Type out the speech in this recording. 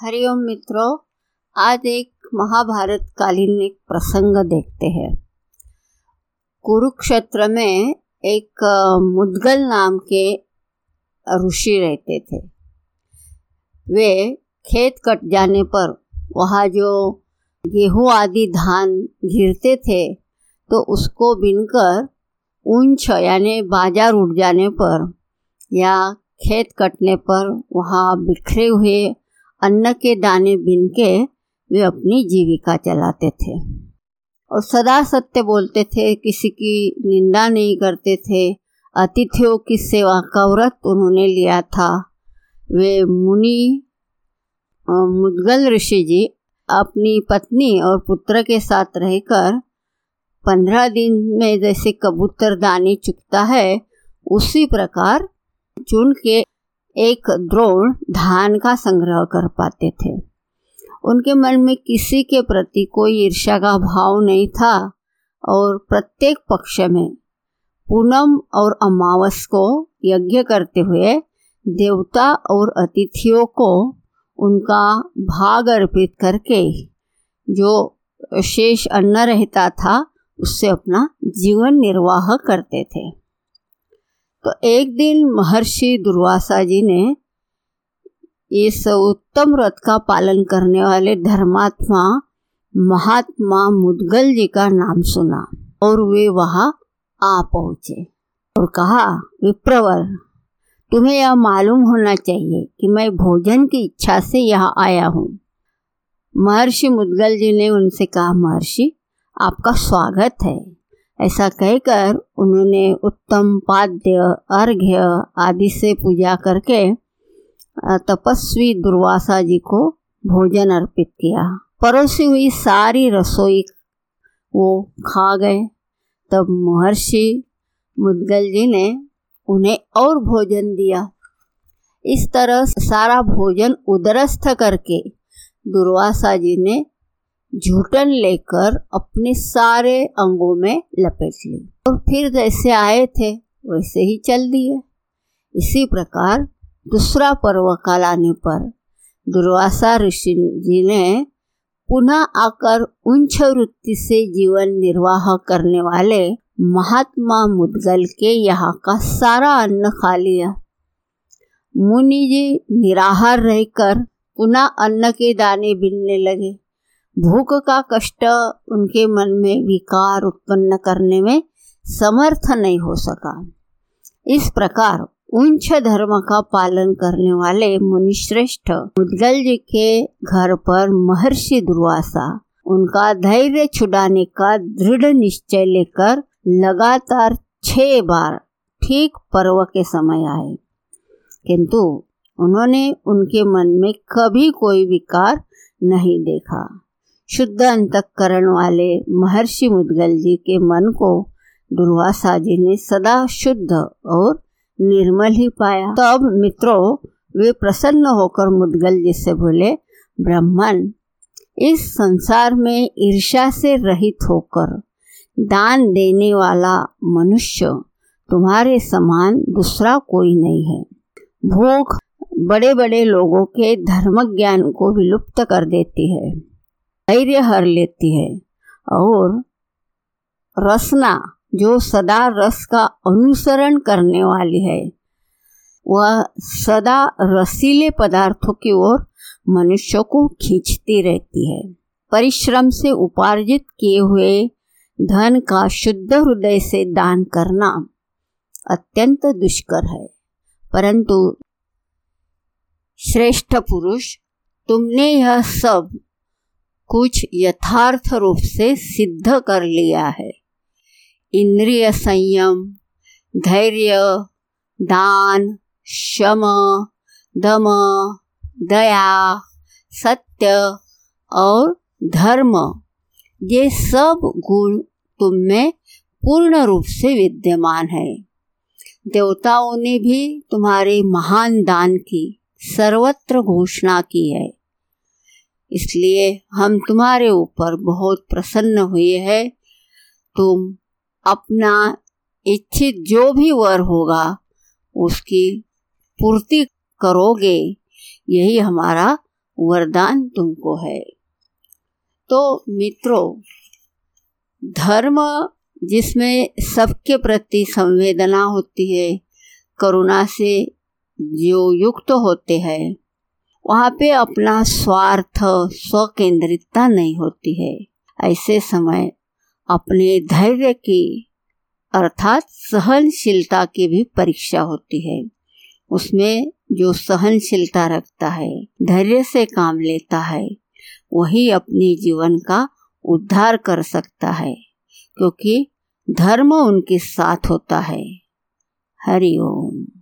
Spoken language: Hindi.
हरिओम मित्रों, आज एक महाभारत कालीन एक प्रसंग देखते हैं। कुरुक्षेत्र में एक मुदगल नाम के ऋषि रहते थे। वे खेत कट जाने पर वहाँ जो गेहूँ आदि धान गिरते थे तो उसको बिनकर ऊंच, यानी बाज़ार उठ जाने पर या खेत कटने पर वहाँ बिखरे हुए अन्न के दाने बिन के वे अपनी जीविका चलाते थे। और सदा सत्य बोलते थे, किसी की निंदा नहीं करते थे। अतिथियों की सेवा का व्रत उन्होंने लिया था। वे मुनि मुदगल ऋषि जी अपनी पत्नी और पुत्र के साथ रहकर पंद्रह दिन में जैसे कबूतर दानी चुकता है, उसी प्रकार चुन के एक द्रोण धान का संग्रह कर पाते थे। उनके मन में किसी के प्रति कोई ईर्ष्या का भाव नहीं था और प्रत्येक पक्ष में पूनम और अमावस को यज्ञ करते हुए देवता और अतिथियों को उनका भाग अर्पित करके जो शेष अन्न रहता था, उससे अपना जीवन निर्वाह करते थे। तो एक दिन महर्षि दुर्वासा जी ने इस उत्तम व्रत का पालन करने वाले धर्मात्मा महात्मा मुदगल जी का नाम सुना और वे वहाँ आ पहुँचे और कहा, विप्रवर, तुम्हें यह मालूम होना चाहिए कि मैं भोजन की इच्छा से यहाँ आया हूँ। महर्षि मुदगल जी ने उनसे कहा, महर्षि, आपका स्वागत है। ऐसा कहकर उन्होंने उत्तम पाद्य, अर्घ्य आदि से पूजा करके तपस्वी दुर्वासा जी को भोजन अर्पित किया। परोसी हुई सारी रसोई वो खा गए। तब महर्षि मुदगल जी ने उन्हें और भोजन दिया। इस तरह सारा भोजन उदरस्थ करके दुर्वासा जी ने झूठन लेकर अपने सारे अंगों में लपेट ली। और फिर जैसे आए थे, वैसे ही चल दिए। इसी प्रकार दूसरा पर्व काल आने पर दुर्वासा ऋषि जी ने पुनः आकर उच्च वृत्ति से जीवन निर्वाह करने वाले महात्मा मुदगल के यहाँ का सारा अन्न खा लिया। मुनि जी निराहार रहकर पुनः अन्न के दाने बिनने लगे। भूख का कष्ट उनके मन में विकार उत्पन्न करने में समर्थ नहीं हो सका। इस प्रकार उच्च धर्म का पालन करने वाले मुनिश्रेष्ठ मुदगल जी के घर पर महर्षि दुर्वासा उनका धैर्य छुड़ाने का दृढ़ निश्चय लेकर लगातार छह बार ठीक पर्व के समय आए। किंतु उन्होंने उनके मन में कभी कोई विकार नहीं देखा। शुद्ध अंतकरण वाले महर्षि मुदगल जी के मन को दुर्वासा जी ने सदा शुद्ध और निर्मल ही पाया। तब मित्रों, वे प्रसन्न होकर मुदगल जी से बोले, ब्राह्मण, इस संसार में ईर्ष्या से रहित होकर दान देने वाला मनुष्य तुम्हारे समान दूसरा कोई नहीं है। भूख बड़े बड़े लोगों के धर्म ज्ञान को विलुप्त कर देती है। धैर्य हर लेती है। और रसना, जो सदा रस का अनुसरण करने वाली है, वह सदा रसीले पदार्थों की ओर मनुष्य को खींचती रहती है। परिश्रम से उपार्जित किए हुए धन का शुद्ध हृदय से दान करना अत्यंत दुष्कर है। परंतु श्रेष्ठ पुरुष, तुमने यह सब कुछ यथार्थ रूप से सिद्ध कर लिया है। इंद्रिय संयम, धैर्य, दान, शम, दम, दया, सत्य और धर्म, ये सब गुण तुम में पूर्ण रूप से विद्यमान है। देवताओं ने भी तुम्हारे महान दान की सर्वत्र घोषणा की है। इसलिए हम तुम्हारे ऊपर बहुत प्रसन्न हुए हैं। तुम अपना इच्छित जो भी वर होगा, उसकी पूर्ति करोगे। यही हमारा वरदान तुमको है। तो मित्रों, धर्म जिसमें सबके प्रति संवेदना होती है, करुणा से जो युक्त होते हैं वहाँ पे अपना स्वार्थ स्व स्वकेंद्रितता नहीं होती है। ऐसे समय अपने धैर्य की, अर्थात सहनशीलता की भी परीक्षा होती है। उसमें जो सहनशीलता रखता है, धैर्य से काम लेता है, वही अपने जीवन का उद्धार कर सकता है, क्योंकि धर्म उनके साथ होता है। हरिओम